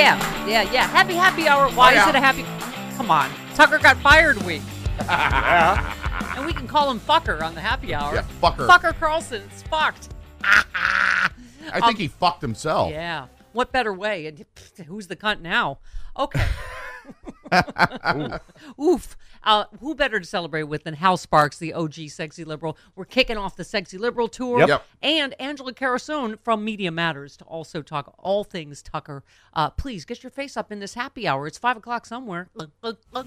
Yeah, yeah, yeah. Happy happy hour. Why Oh, yeah. is it a happy? Come on, Tucker got fired week, yeah. and we can call him fucker on the happy hour. Yeah, fucker. Fucker Carlson. It's fucked. I think um, he fucked himself. Yeah. What better way? And who's the cunt now? Okay. Oof. Uh, who better to celebrate with than Hal Sparks, the OG sexy liberal? We're kicking off the sexy liberal tour. Yep. Yep. And Angelo Carusone from Media Matters to also talk all things Tucker. Uh, please get your face up in this happy hour. It's five o'clock somewhere. Look, look, look.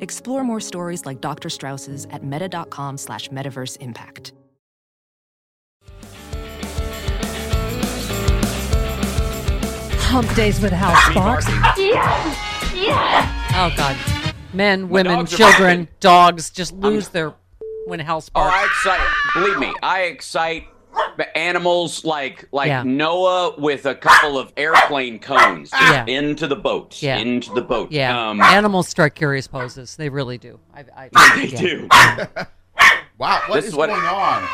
Explore more stories like Dr. Strauss's at meta.com slash metaverse impact. Hump days with Hal Sparks. Oh God, men, women, dogs children, dogs just lose their when Hal Oh, Sparks. I excite. Believe me, I excite animals like like Yeah. Noah with a couple of airplane cones just Yeah. into the boat. Yeah. Into the boat. yeah, Um, animals strike curious poses. They really do. I, I, they yeah. do. Wow, what This is is what- going on?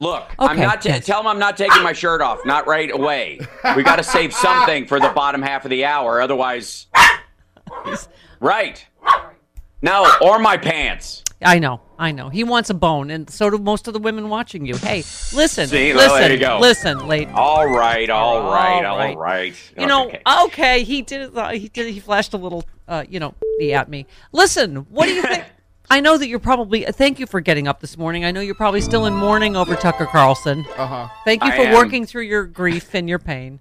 Look, I'm not. Ta- yes. Tell them I'm not taking my shirt off. Not right away. We got to save something for the bottom half of the hour. Otherwise, right? No, or my pants. I know, I know. He wants a bone, and so do most of the women watching you. Hey, listen, See, well, listen, there you go. listen, lady. All right, all right, All all right. right. You know, Okay. okay, he did. Uh, he did. He flashed a little, uh, you know, at me. Listen, what do you think? I know that you're probably. uh, Thank you for getting up this morning. I know you're probably still in mourning over Tucker Carlson. Uh huh. Thank you for am. working through your grief and your pain.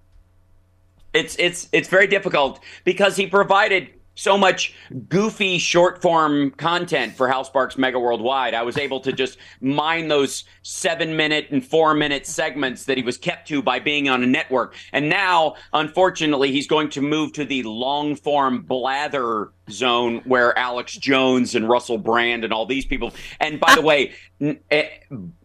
it's it's it's very difficult because he provided so much goofy short form content for Hal Sparks Mega Worldwide. I was able to just mine those seven minute and four minute segments that he was kept to by being on a network. And now, unfortunately, he's going to move to the long form blather zone where Alex Jones and Russell Brand and all these people. And by the way, n- eh,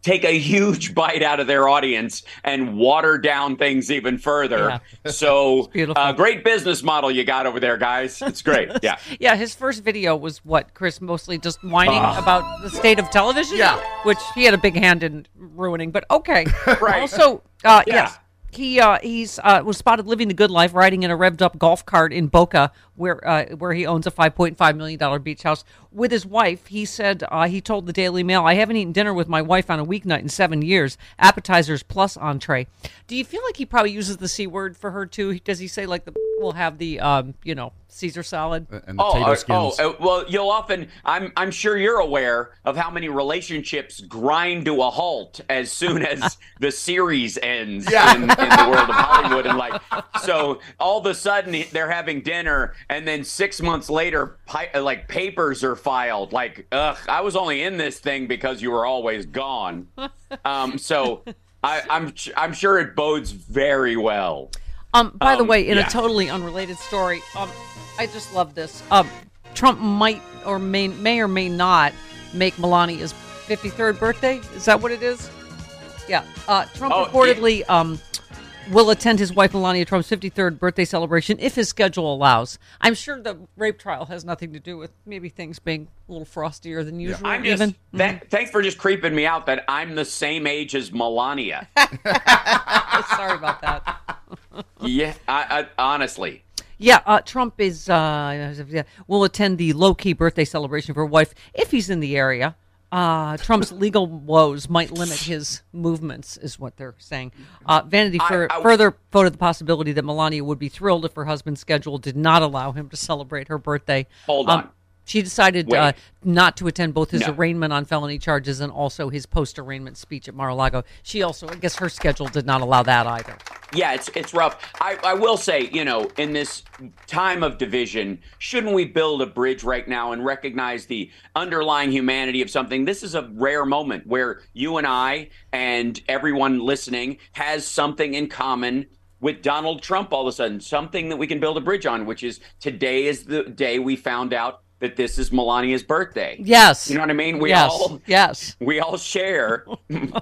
take a huge bite out of their audience and water down things even further. So, beautiful. uh, great business model you got over there, guys. It's great. Yeah. Yeah, his first video was what, Chris? Mostly just whining about the state of television? Yeah. Which he had a big hand in ruining, but okay. Right. Also, uh, Yeah. He uh, he's uh, was spotted living the good life, riding in a revved up golf cart in Boca, where uh, where he owns a five point five million dollar beach house with his wife. He said uh, he told the Daily Mail, "I haven't eaten dinner with my wife on a weeknight in seven years. Appetizers plus entree." Do you feel like he probably uses the c word for her too? Does he say like the we'll have the um you know Caesar salad? And the Oh, potato uh, skins. oh, well, you'll often. I'm. I'm sure you're aware of how many relationships grind to a halt as soon as the series ends in, in the world of Hollywood, and like, so all of a sudden they're having dinner, and then six months later, pi- uh, like papers are filed. Like, ugh, I was only in this thing because you were always gone. Um, so. I, I'm I'm sure it bodes very well. Um, by the Um, way, in yeah. a totally unrelated story, um, I just love this. Um, Trump might or may may or may not make Melania's 53rd birthday. Is that what it is? Yeah. Uh, Trump Oh, reportedly um, will attend his wife Melania Trump's 53rd birthday celebration if his schedule allows. I'm sure the rape trial has nothing to do with maybe things being a little frostier than usual. I'm just even. tha- thanks for just creeping me out that I'm the same age as Melania. Sorry about that. Yeah, I, I, honestly. Yeah, uh, Trump is uh, will attend the low key birthday celebration for wife if he's in the area. Uh, Trump's legal woes might limit his movements, is what they're saying. Uh, Vanity Fair I- I- further voted the possibility that Melania would be thrilled if her husband's schedule did not allow him to celebrate her birthday. Hold Um, on. She decided uh, not to attend both his No. arraignment on felony charges and also his post arraignment speech at Mar-a-Lago. She also, I guess, her schedule did not allow that either. Yeah, it's it's rough. I, I will say, you know, in this time of division, shouldn't we build a bridge right now and recognize the underlying humanity of something? This is a rare moment where you and I and everyone listening has something in common with Donald Trump all of a sudden, something that we can build a bridge on, which is today is the day we found out that this is Melania's birthday. Yes. You know what I mean? We yes. all yes. we all share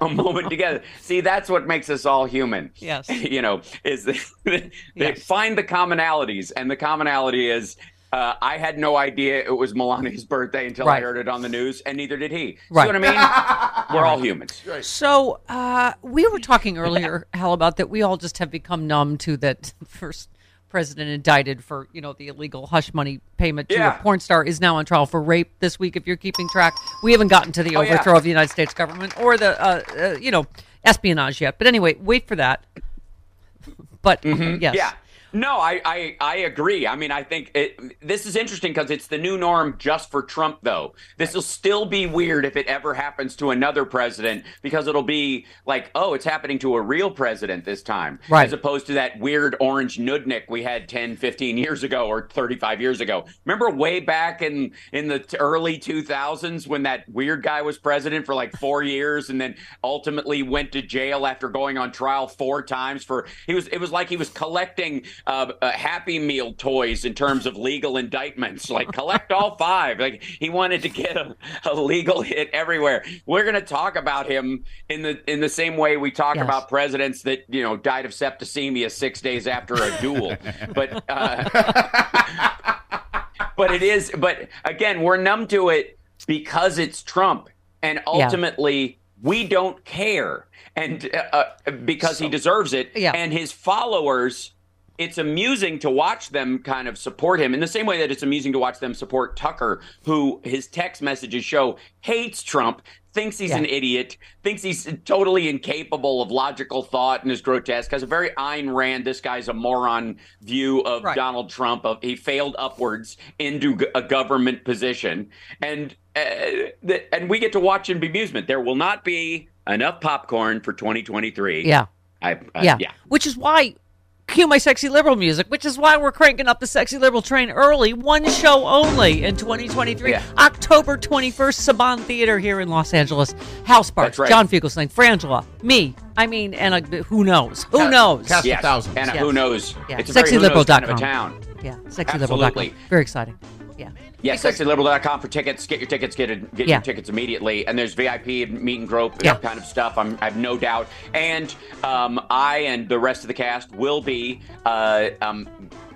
a moment together. See, that's what makes us all human. Yes. You know, is the, they Yes. find the commonalities, and the commonality is uh, I had no idea it was Melania's birthday until I heard it on the news, and neither did he. Right. See what I mean? We're all humans. So uh, we were talking earlier, Hal, about that we all just have become numb to that first president indicted for you know the illegal hush money payment to Yeah. a porn star is now on trial for rape this week. If you're keeping track, we haven't gotten to the Oh, yeah. overthrow of the United States government or the uh, uh, you know espionage yet. But anyway, wait for that. But yes, Mm-hmm. Yeah. No, I, I, I agree. I mean, I think it, this is interesting because it's the new norm just for Trump, though. This will still be weird if it ever happens to another president because it'll be like, oh, it's happening to a real president this time. Right. As opposed to that weird orange nudnik we had 10, 15 years ago or 35 years ago. Remember way back in, in the early 2000s when that weird guy was president for like four years and then ultimately went to jail after going on trial four times for he was it was like he was collecting uh, uh, happy meal toys in terms of legal indictments. Like collect all five. Like he wanted to get a, a legal hit everywhere. We're going to talk about him in the in the same way we talk Yes. about presidents that you know died of septicemia six days after a duel. But uh, but it is but again we're numb to it because it's trump. And ultimately we don't care. And uh, uh, because he deserves it. Yeah. and his followers it's amusing to watch them kind of support him in the same way that it's amusing to watch them support Tucker, who his text messages show hates Trump, thinks he's Yeah. an idiot, thinks he's totally incapable of logical thought and is grotesque, has a very Ayn Rand, this guy's a moron view of Right. Donald Trump. Of he failed upwards into a government position, and uh, th- and we get to watch in bemusement. There will not be enough popcorn for 2023. yeah. I, uh, yeah. yeah. Which is why cue my sexy liberal music, which is why we're cranking up the sexy liberal train early. One show only in 2023. Yeah. October 21st, Saban Theater here in Los Angeles. Hal Sparks. Right. John Fugelsang, Frangela, me. I mean, and uh, who knows? Who Ca- knows? cast- Yes. thousands. And Yes. who knows? Yeah. It's a very who knows kind of a town. yeah, sexyliberal.com. Absolutely. Very exciting. Yeah. Yeah, Because- sexyliberal.com for tickets. Get your tickets. Get it, get Yeah. your tickets immediately. And there's VIP and meet and grope Yeah. kind of stuff. I'm, I have no doubt. And um, I and the rest of the cast will be uh, um,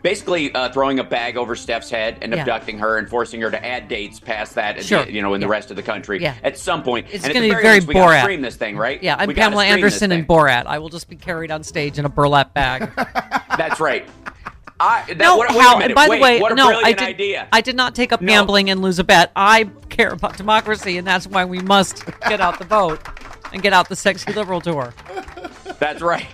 basically uh, throwing a bag over Steph's head and Yeah. abducting her and forcing her to add dates past that. Sure. the- you know, in the rest of the country. Yeah. At some point. It's gonna the be very least, we gotta stream this thing, right? Yeah, I'm Pamela Anderson and. Borat. I will just be carried on stage in a burlap bag. That's right. I, that, no, what, wait how? a and by Wait, the way, no, I did, idea. I did not take up No. gambling and lose a bet. I care about democracy, and that's why we must get out the vote and get out the sexy liberal tour. That's right.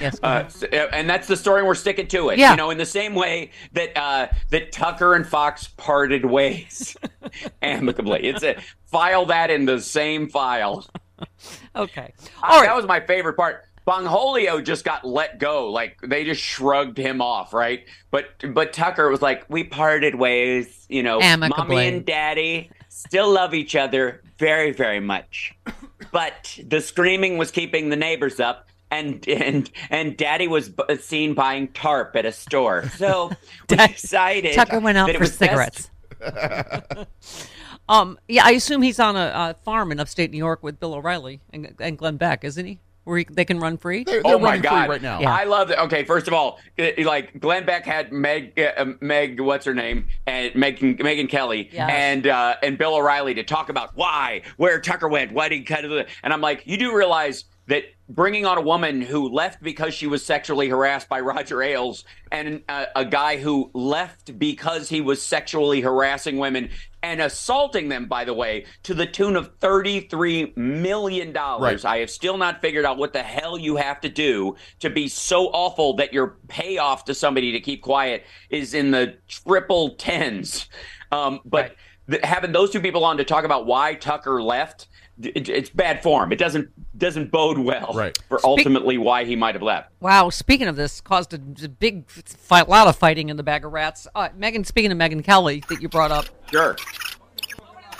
Yes. Uh, uh, and that's the story. We're sticking to it. Yeah. You know, in the same way that uh, that Tucker and Fox parted ways amicably. It's a file that in the same file. okay. All right. That was my favorite part. Bongholio just got let go. Like they just shrugged him off, right? But but Tucker was like, "We parted ways. You know, Amicably. mommy and daddy still love each other very very much, but the screaming was keeping the neighbors up." And and and Daddy was b- seen buying tarp at a store, so we Dad- decided Tucker went out that it for was best- cigarettes. um. Yeah, I assume he's on a, a farm in upstate New York with Bill O'Reilly and, and Glenn Beck, isn't he? Where he, they can run free. They're, they're oh my god! free right now. Yeah. I love that. Okay, first of all, like Glenn Beck had Meg, uh, Meg, what's her name, and Megyn, Megyn Kelly, Yes. and uh, and Bill O'Reilly to talk about why, where Tucker went, why did he cut it, and I'm like, you do realize that bringing on a woman who left because she was sexually harassed by Roger Ailes, and uh, a guy who left because he was sexually harassing women and assaulting them, by the way, to the tune of thirty-three million dollars. Right. I have still not figured out what the hell you have to do to be so awful that your payoff to somebody to keep quiet is in the triple tens. Um, but th- having those two people on to talk about why Tucker left, it, it's bad form. It doesn't doesn't bode well Right. for ultimately why he might have left. Wow, speaking of this, caused a, a big fight, a lot of fighting in the bag of rats. Uh, Megyn, speaking of Megyn Kelly that you brought up, Sure.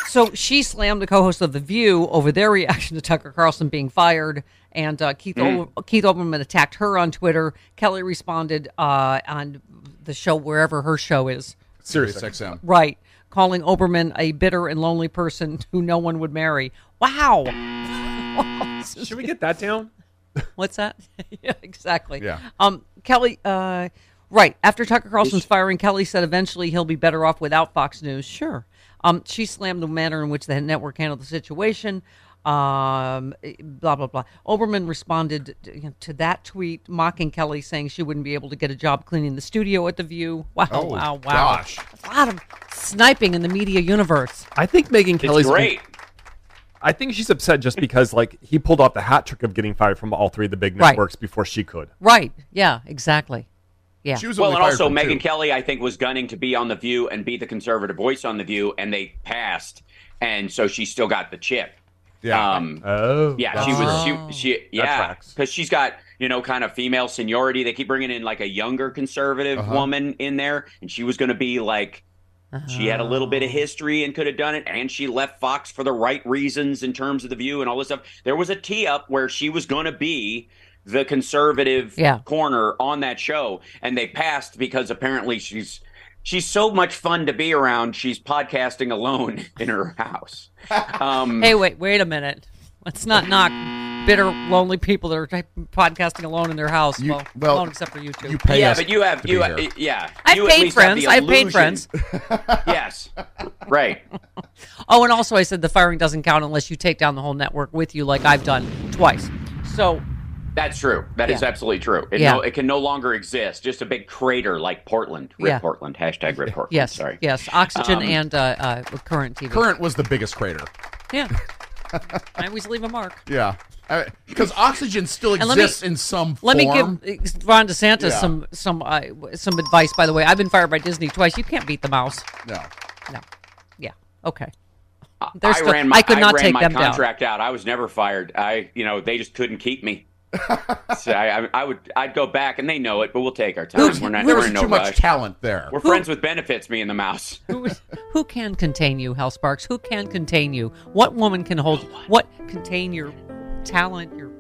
so she slammed the co-host of The View over their reaction to Tucker Carlson being fired, and uh, Keith Mm. o- Keith Olbermann attacked her on Twitter. Kelly responded uh, on the show wherever her show is, Sirius XM. right, calling Olbermann a bitter and lonely person who no one would marry. Wow. Should we get that down? What's that? yeah, exactly. Yeah. Um, Kelly, uh, right. After Tucker Carlson's firing, Kelly said eventually he'll be better off without Fox News. Sure. Um, she slammed the manner in which the network handled the situation. Um, blah, blah, blah. Olbermann responded to, to that tweet, mocking Kelly, saying she wouldn't be able to get a job cleaning the studio at The View. Wow, Oh, wow, wow. gosh. A lot of sniping in the media universe. I think Megyn It's Kelly's great. I think she's upset just because like he pulled off the hat trick of getting fired from all three of the big Right. networks before she could. Right. Yeah, exactly. Yeah. She was Well, only and fired also from Megyn two. Kelly, I think, was gunning to be on the View and be the conservative voice on the View, and they passed, and so she still got the chip. Yeah. Um, Oh, Yeah, she was. She, she yeah, tracks. because she's got you know kind of female seniority. They keep bringing in like a younger conservative Uh-huh. woman in there, and she was going to be like. She had a little bit of history and could have done it, and she left Fox for the right reasons in terms of the view and all this stuff. There was a tee up where she was going to be the conservative Yeah. corner on that show, and they passed because apparently she's she's so much fun to be around. She's podcasting alone in her house. Um, Hey, wait, wait a minute. Let's not knock bitter, lonely people that are podcasting alone in their house. You- well, well, alone except for you two. You pay yeah, us but you have you be have, yeah. I've you paid have friends. the I've paid friends. yes, right. Oh, and also I said the firing doesn't count unless you take down the whole network with you, like I've done twice. So That's true. That is Yeah. absolutely true. It, Yeah. no, it can no longer exist. Just a big crater like Portland. Rip Yeah. Portland. Hashtag Rip Portland. yes, Sorry. yes, oxygen Um, and uh, uh, current TV. Current was the biggest crater. Yeah, I always leave a mark. Yeah. Because oxygen still And let me- exists in some Let form. me give Ron DeSantis Yeah. some some uh, some advice. By the way, I've been fired by Disney twice. You can't beat the mouse. No. No. Yeah. Okay. They're I still- ran my, I could not ran take my them down. contract out. I was never fired. I, you know, they just couldn't keep me. So I, I, I would, I'd go back, and they know it, but we'll take our time. There's, we're not, there's we're in no too much talent there. We're friends with benefits, me and the mouse. who, who can contain you, Hal Sparks? Who can contain you? What woman can hold? What contain your talent? Your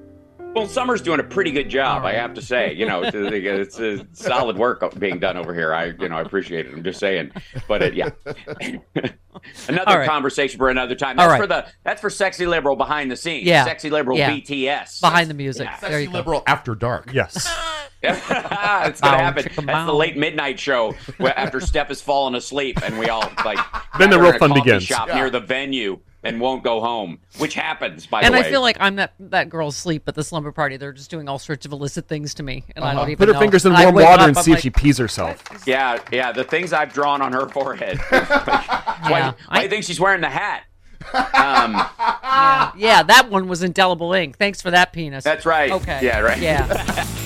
Well, Summer's doing a pretty good job, I have to say. You know, it's, it's a solid work being done over here. I, you know, I appreciate it. I'm just saying, but it, yeah, another All right. conversation for another time. All That's right. for the that's for sexy liberal behind the scenes. Yeah. sexy liberal Yeah. BTS behind the music. Yeah. There you Sexy go. liberal after dark. Yes. it's gonna happen. That's the late midnight show after Steph has fallen asleep and we all like Then the real fun begins. Shop near the venue and won't go home, which happens by And the way. And I feel like I'm that that girl's sleep at the slumber party. They're just doing all sorts of illicit things to me, and I don't even Uh-huh. Put her know. fingers in I warm water up, and I'm see like, if she pees herself. Yeah, yeah, the things I've drawn on her forehead. why, Yeah, why do you think she's wearing the hat? Um, Yeah, that one was indelible ink. Thanks for that penis. that's right. Okay. Yeah, right. Yeah.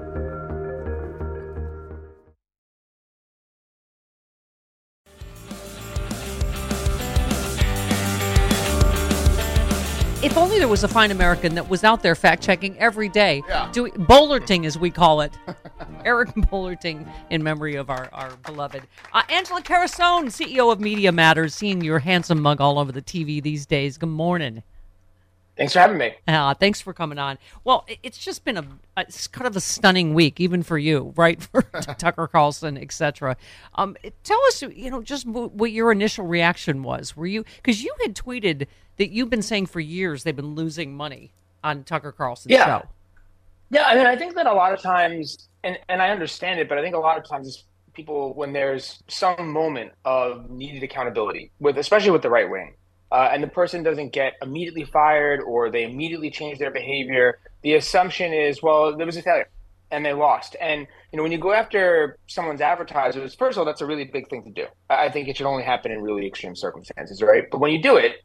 If only there was a fine American that was out there fact checking every day. Yeah. Doing Bowlerting, as we call it. Eric Bowlerting, in memory of our, our beloved. Uh, Angelo Carusone, CEO of Media Matters, seeing your handsome mug all over the TV these days. Good morning. Thanks for having me. Uh, thanks for coming on. Well, it- it's just been a, a it's kind of a stunning week, even for you, right? For Tucker Carlson, etc. Um, tell us, you know, just w- what your initial reaction was. Were you because you had tweeted that you've been saying for years they've been losing money on Tucker Carlson's Yeah. show. Yeah, I mean, I think that a lot of times, and, and I understand it, but I think a lot of times people when there's some moment of needed accountability, with especially with the right wing, uh, and the person doesn't get immediately fired or they immediately change their behavior, the assumption is, well, there was a failure and they lost. And you know, when you go after someone's advertisers, first of all, that's a really big thing to do. I I think it should only happen in really extreme circumstances, right? But when you do it,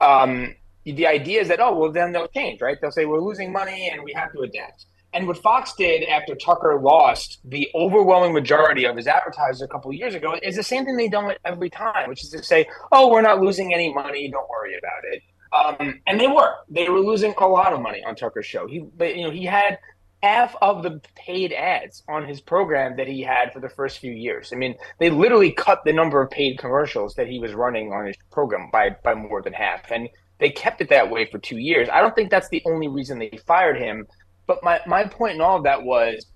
um, the idea is that oh well then they'll change right? They'll say we're losing money and we have to adapt. And what fox did after tucker lost the overwhelming majority of his advertisers a couple of years ago is the same thing they've done every time which is to say oh we're not losing any money don't worry about it. Um, and they were. They were losing a lot of money on tucker's show. He you know he had half of the paid ads on his program that he had for the first few years. I mean, they literally cut the number of paid commercials that he was running on his program by by more than half, and they kept it that way for two years. I don't think that's the only reason they fired him, but my my point in all of that was,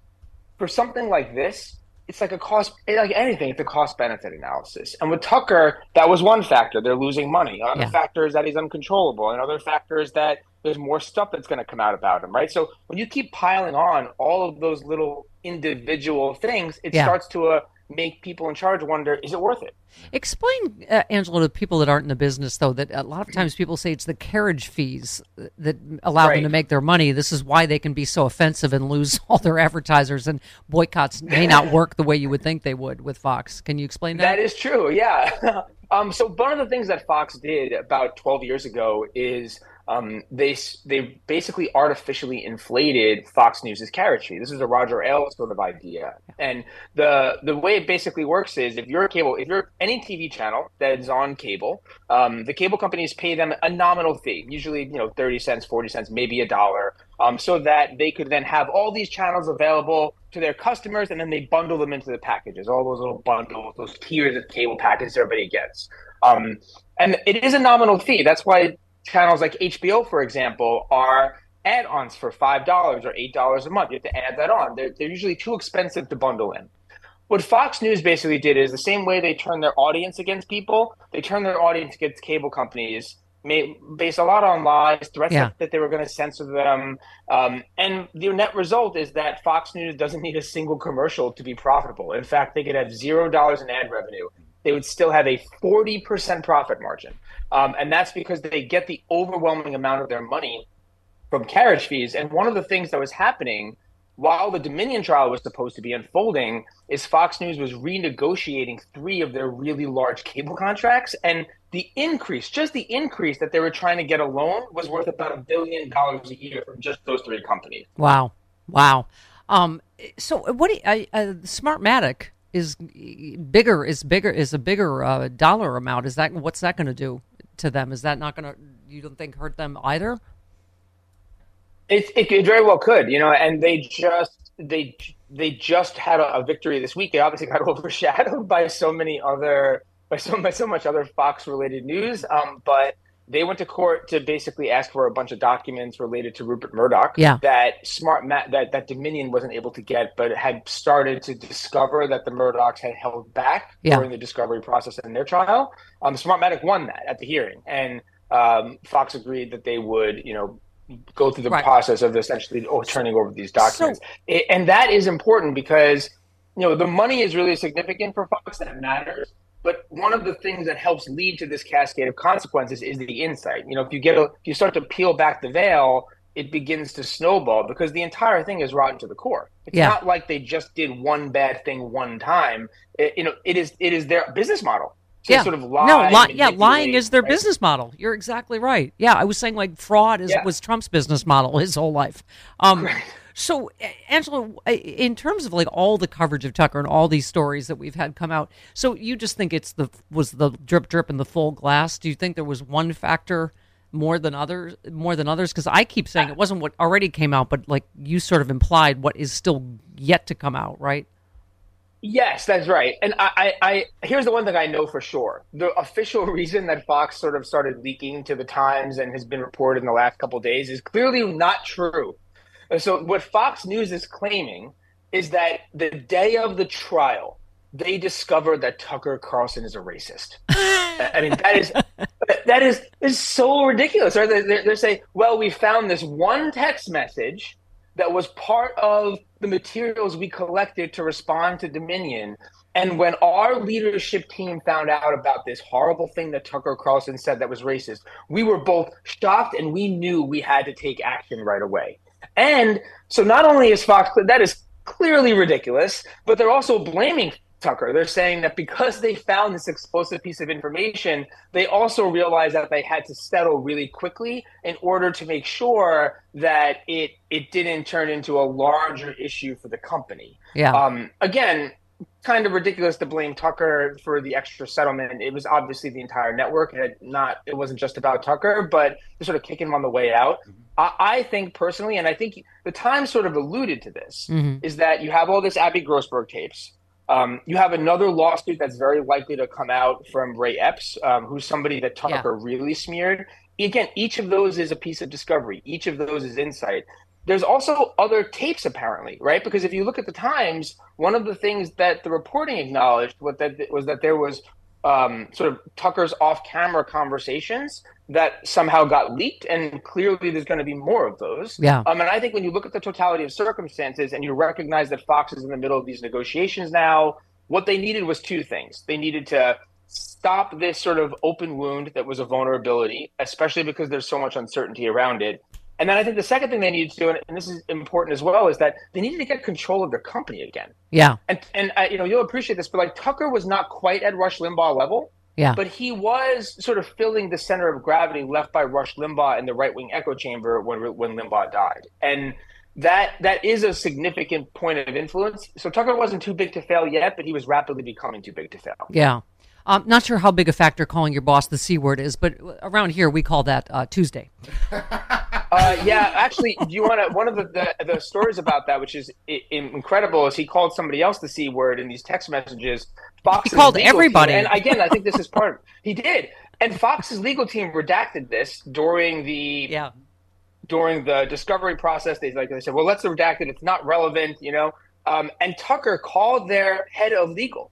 for something like this, it's like a cost like anything it's a cost benefit analysis and with tucker that was one factor they're losing money other Yeah. factor is that he's uncontrollable and other factor is that there's more stuff that's going to come out about him right so when you keep piling on all of those little individual things it Yeah. starts to uh, make people in charge wonder is it worth it Explain, uh, Angelo, to people that aren't in the business, though, that a lot of times people say it's the carriage fees that allow them to make their money. This is why they can be so offensive and lose all their advertisers, and boycotts may not work the way you would think they would with Fox. Can you explain that? That is true. Yeah. um, so one of the things that Fox did about 12 years ago is um, they they basically artificially inflated Fox News's carriage fee. This is a Roger Ailes sort of idea, and the the way it basically works is if you're a cable, if you're any TV channel that is on cable, um, the cable companies pay them a nominal fee, usually you know 30 cents, 40 cents, maybe a dollar, um, so that they could then have all these channels available to their customers, and then they bundle them into the packages, all those little bundles, those tiers of cable packages everybody gets. Um, and it is a nominal fee. That's why channels like HBO, for example, are add-ons for five dollars or eight dollars a month. You have to add that on. They're, they're usually too expensive to bundle in. What Fox News basically did is the same way they turn their audience against people, they turn their audience against cable companies, made, based a lot on lies, threats Yeah. that, they were going to censor them. Um, and the net result is that Fox News doesn't need a single commercial to be profitable. In fact, they could have zero dollars in ad revenue. They would still have a 40% profit margin. Um, and that's because they get the overwhelming amount of their money from carriage fees. And one of the things that was happening while the Dominion trial was supposed to be unfolding is Fox News was renegotiating three of their really large cable contracts. And the increase, just the increase that they were trying to get a loan was worth about a billion dollars a year from just those three companies. Wow. Wow. Um, so what do you, uh, uh, Smartmatic is bigger is bigger is a bigger uh, dollar amount. Is that what's that going to do to them? Is that not going to you don't think hurt them either? It, it, it very well could, you know, and they just they they just had a, a victory this week. They obviously got overshadowed by so many other by so by so much other Fox related news. Um, but they went to court to basically ask for a bunch of documents related to Rupert Murdoch yeah. that Smart Ma- that that Dominion wasn't able to get, but had started to discover that the Murdochs had held back yeah. during the discovery process in their trial. Um, Smartmatic won that at the hearing, and um, Fox agreed that they would, you know, go through the right. process of essentially turning over these documents, so, it, and that is important because you know the money is really significant for Fox. That matters. But one of the things that helps lead to this cascade of consequences is the insight. You know, if you get a, if you start to peel back the veil, it begins to snowball because the entire thing is rotten to the core. It's yeah. not like they just did one bad thing one time. It, you know, it is it is their business model. To yeah. sort of. No, li- yeah, lying is their right? business model. You're exactly right. Yeah, I was saying like fraud is Yeah. was Trump's business model his whole life. Um, Right. So, Angelo, in terms of like all the coverage of Tucker and all these stories that we've had come out, so you just think it's the was the drip drip in the full glass? Do you think there was one factor more than others more than others? Because I keep saying it wasn't what already came out, but like you sort of implied what is still yet to come out, right? Yes, that's right. And I, I, I, here's the one thing I know for sure: the official reason that Fox sort of started leaking to the Times and has been reported in the last couple days is clearly not true. And so, what Fox News is claiming is that the day of the trial, they discovered that Tucker Carlson is a racist. I mean, that is that is is so ridiculous. Right? They, they, they say, "Well, we found this one text message." that was part of the materials we collected to respond to Dominion. And when our leadership team found out about this horrible thing that Tucker Carlson said that was racist, we were both shocked and we knew we had to take action right away. And so not only is Fox, that is clearly ridiculous, but they're also blaming Tucker. They're saying that because they found this explosive piece of information, they also realized that they had to settle really quickly in order to make sure that it it didn't turn into a larger issue for the company. Yeah. Um, again, kind of ridiculous to blame Tucker for the extra settlement. It was obviously the entire network. It had not. It wasn't just about Tucker, but to sort of kicking him on the way out. I, I think personally, and I think the Times sort of alluded to this, Mhm. is that you have all this Abby Grossberg tapes. Um, you have another lawsuit that's very likely to come out from Ray Epps, um, who's somebody that Tucker really smeared. Again, each of those is a piece of discovery. Each of those is insight. There's also other tapes, apparently, right? Because if you look at the Times, one of the things that the reporting acknowledged was that was that there was um, sort of Tucker's off-camera conversations that somehow got leaked, and clearly there's going to be more of those. Yeah. Um, and I think when you look at the totality of circumstances and you recognize that Fox is in the middle of these negotiations now, what they needed was two things. They needed to stop this sort of open wound that was a vulnerability, especially because there's so much uncertainty around it. And then I think the second thing they needed to do, and this is important as well, is that they needed to get control of their company again. Yeah. And and I, you know you'll appreciate this, but like Tucker was not quite at Rush Limbaugh level, Yeah. but he was sort of filling the center of gravity left by Rush Limbaugh in the right wing echo chamber when when Limbaugh died, and that that is a significant point of influence. So Tucker wasn't too big to fail yet, but he was rapidly becoming too big to fail. Yeah. I'm not sure how big a factor calling your boss the C word is, but around here we call that uh, Tuesday. Uh, yeah, actually, do you want to? One of the, the the stories about that, which is i- incredible, is he called somebody else the c word in these text messages. Fox's called legal team- everybody. and again, I think this is part. Of, he did, and Fox's legal team redacted this during the yeah during the discovery process. They like they said, well, let's redact it. It's not relevant, you know. Um, and Tucker called their head of legal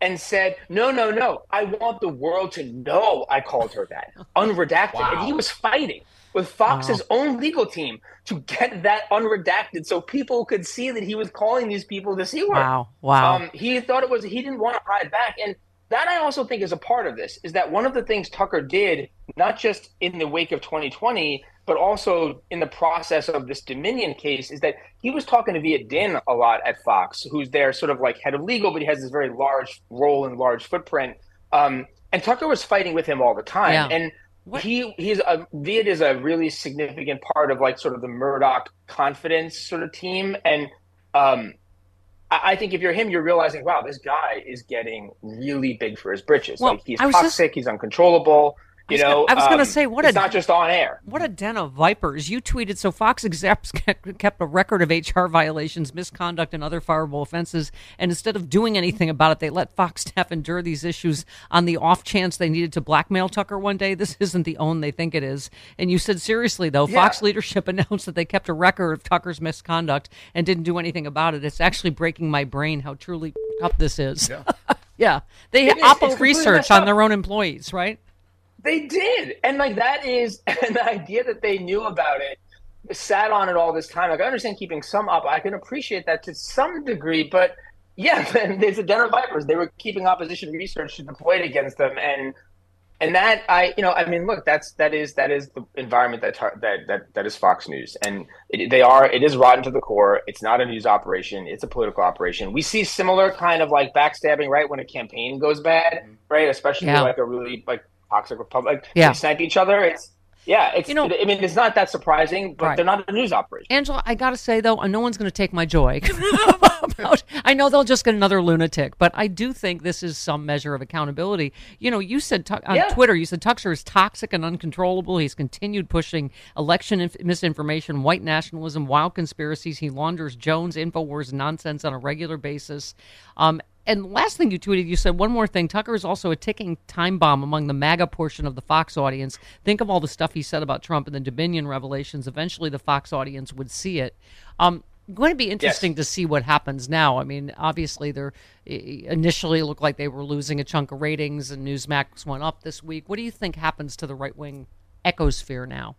and said, no, no, no. I want the world to know I called her that unredacted, and he was fighting with Fox's own legal team to get that unredacted so people could see that he was calling these people the C word. Wow. Wow. Um, he thought it was, he didn't want to hide back. And that I also think is a part of this. Is that one of the things Tucker did, not just in the wake of 2020, but also in the process of this Dominion case, is that he was talking to Viet Dinh a lot at Fox, who's their sort of like head of legal, but he has this very large role and large footprint. Um, and Tucker was fighting with him all the time. Yeah. And he he's a Viet is a really significant part of like sort of the Murdoch confidence sort of team. And um, I I think if you're him, you're realizing, wow, this guy is getting really big for his britches. Well, like he's was just- toxic, he's uncontrollable. You I was know, gonna- I was um, say, what it's a- not just on air. What a den of vipers. You tweeted so Fox execs kept a record of HR violations, misconduct, and other fireable offenses. And instead of doing anything about it, they let Fox staff endure these issues on the off chance they needed to blackmail Tucker one day. This isn't the own they think it is. And you said, seriously, though, Yeah. Fox leadership announced that they kept a record of Tucker's misconduct and didn't do anything about it. It's actually breaking my brain how truly up this is. Yeah. They It oppo research on their own employees, right? They did, and like that is and the idea that they knew about it, sat on it all this time. Like I understand keeping some up. I can appreciate that to some degree, but yeah, then there's a den of vipers. They were keeping opposition research deployed against them, and and that I, you know, I mean, look, that's that is that is the environment that tar- that that that is Fox News, and it, they are it is rotten to the core. It's not a news operation; it's a political operation. We see similar kind of like backstabbing, right, when a campaign goes bad, mm-hmm. right, especially Yeah. like a really like toxic republic. Yeah. they snipe each other. It's yeah, it's You know- I mean, it's not that surprising, but Right. they're not a news operation. Angelo, I got to say though, no one's going to take my joy. about, I know they'll just get another lunatic, but I do think this is some measure of accountability. You know, you said Tu- on Yeah. Twitter, you said Tucker is toxic and uncontrollable. He's continued pushing election inf- misinformation, white nationalism, wild conspiracies. He launders Jones Infowars nonsense on a regular basis. Um, and last thing you tweeted, you said one more thing. Tucker is also a ticking time bomb among the MAGA portion of the Fox audience. Think of all the stuff he said about Trump and the Dominion revelations. Eventually, the Fox audience would see it. Um, going to be interesting to see what happens now. I mean, obviously, they're initially it looked like they were losing a chunk of ratings, and Newsmax went up this week. What do you think happens to the right wing echosphere now?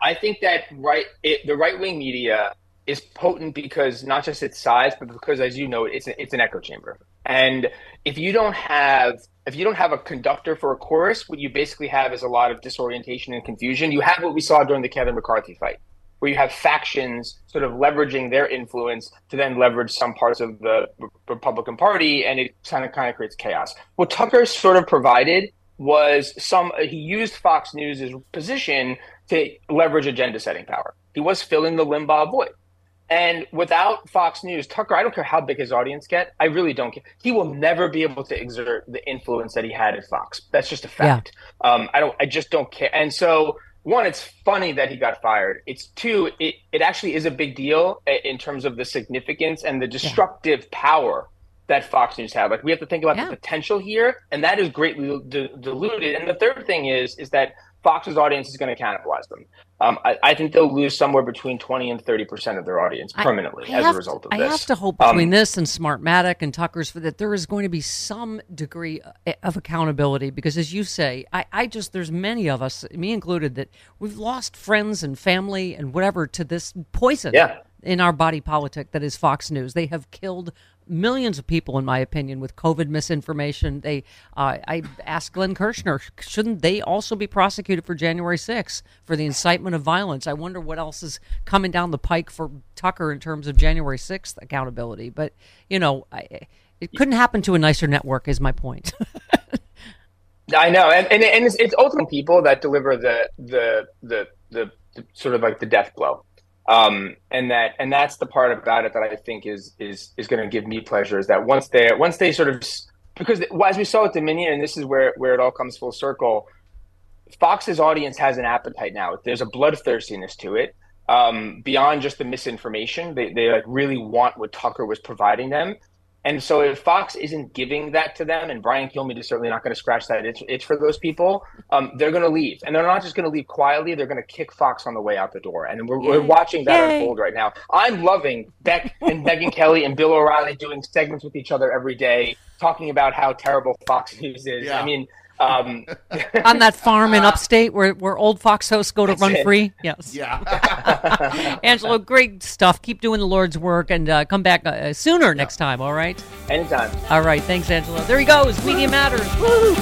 I think that right it, the right wing media is potent because not just its size, but because, as you know, it's a, it's an echo chamber. And if you don't have if you don't have a conductor for a chorus, what you basically have is a lot of disorientation and confusion. You have what we saw during the Kevin McCarthy fight, where you have factions sort of leveraging their influence to then leverage some parts of the Republican Party, and it kind of kind of creates chaos. What Tucker sort of provided was some he used Fox News' position to leverage agenda setting power. He was filling the Limbaugh void. And without Fox News, Tucker, I don't care how big his audience get, I really don't care. He will never be able to exert the influence that he had at Fox. That's just a fact. Um, I don't. I just don't care. And so, one, it's funny that he got fired. It's two, it, it actually is a big deal in terms of the significance and the destructive power that Fox News have. Like we have to think about Yeah. the potential here, and that is greatly d- diluted. And the third thing is is that Fox's audience is going to cannibalize them. Um, I, I think they'll lose somewhere between twenty and thirty percent of their audience permanently I as a result of to, this. I have to hope Um, between this and Smartmatic and Tucker's for that there is going to be some degree uh, of accountability because, as you say, I, I just there's many of us, me included, that we've lost friends and family and whatever to this poison Yeah. in our body politic that is Fox News. They have killed millions of people, in my opinion, with COVID misinformation. They, uh, I asked Glenn Kirshner, shouldn't they also be prosecuted for January 6th for the incitement of violence? I wonder what else is coming down the pike for Tucker in terms of January 6th accountability. But you know, I, it couldn't happen to a nicer network. Is my point. I know, and and, and it's, it's ultimately people that deliver the, the the the the sort of like the death blow, um, and that and that's the part about it that I think is is is going to give me pleasure is that once they once they sort of because as we saw with Dominion, and this is where where it all comes full circle. Fox's audience has an appetite now. There's a bloodthirstiness to it. Um, beyond just the misinformation, they, they like really want what Tucker was providing them. And so if Fox isn't giving that to them, and Brian Kilmeade is certainly not going to scratch that itch, itch for those people, um, they're going to leave. And they're not just going to leave quietly, they're going to kick Fox on the way out the door. And we're, we're watching that Yay. unfold right now. I'm loving Beck and Megyn Kelly and Bill O'Reilly doing segments with each other every day, talking about how terrible Fox News is. Yeah. I mean, Um, On that farm in upstate where, where old Fox hosts go to run it. free? Yes. Yeah. Angelo, great stuff. Keep doing the Lord's work and uh, come back uh, sooner next time, all right? anytime. All right. Thanks, Angelo. There he goes. Media Matters. Woo!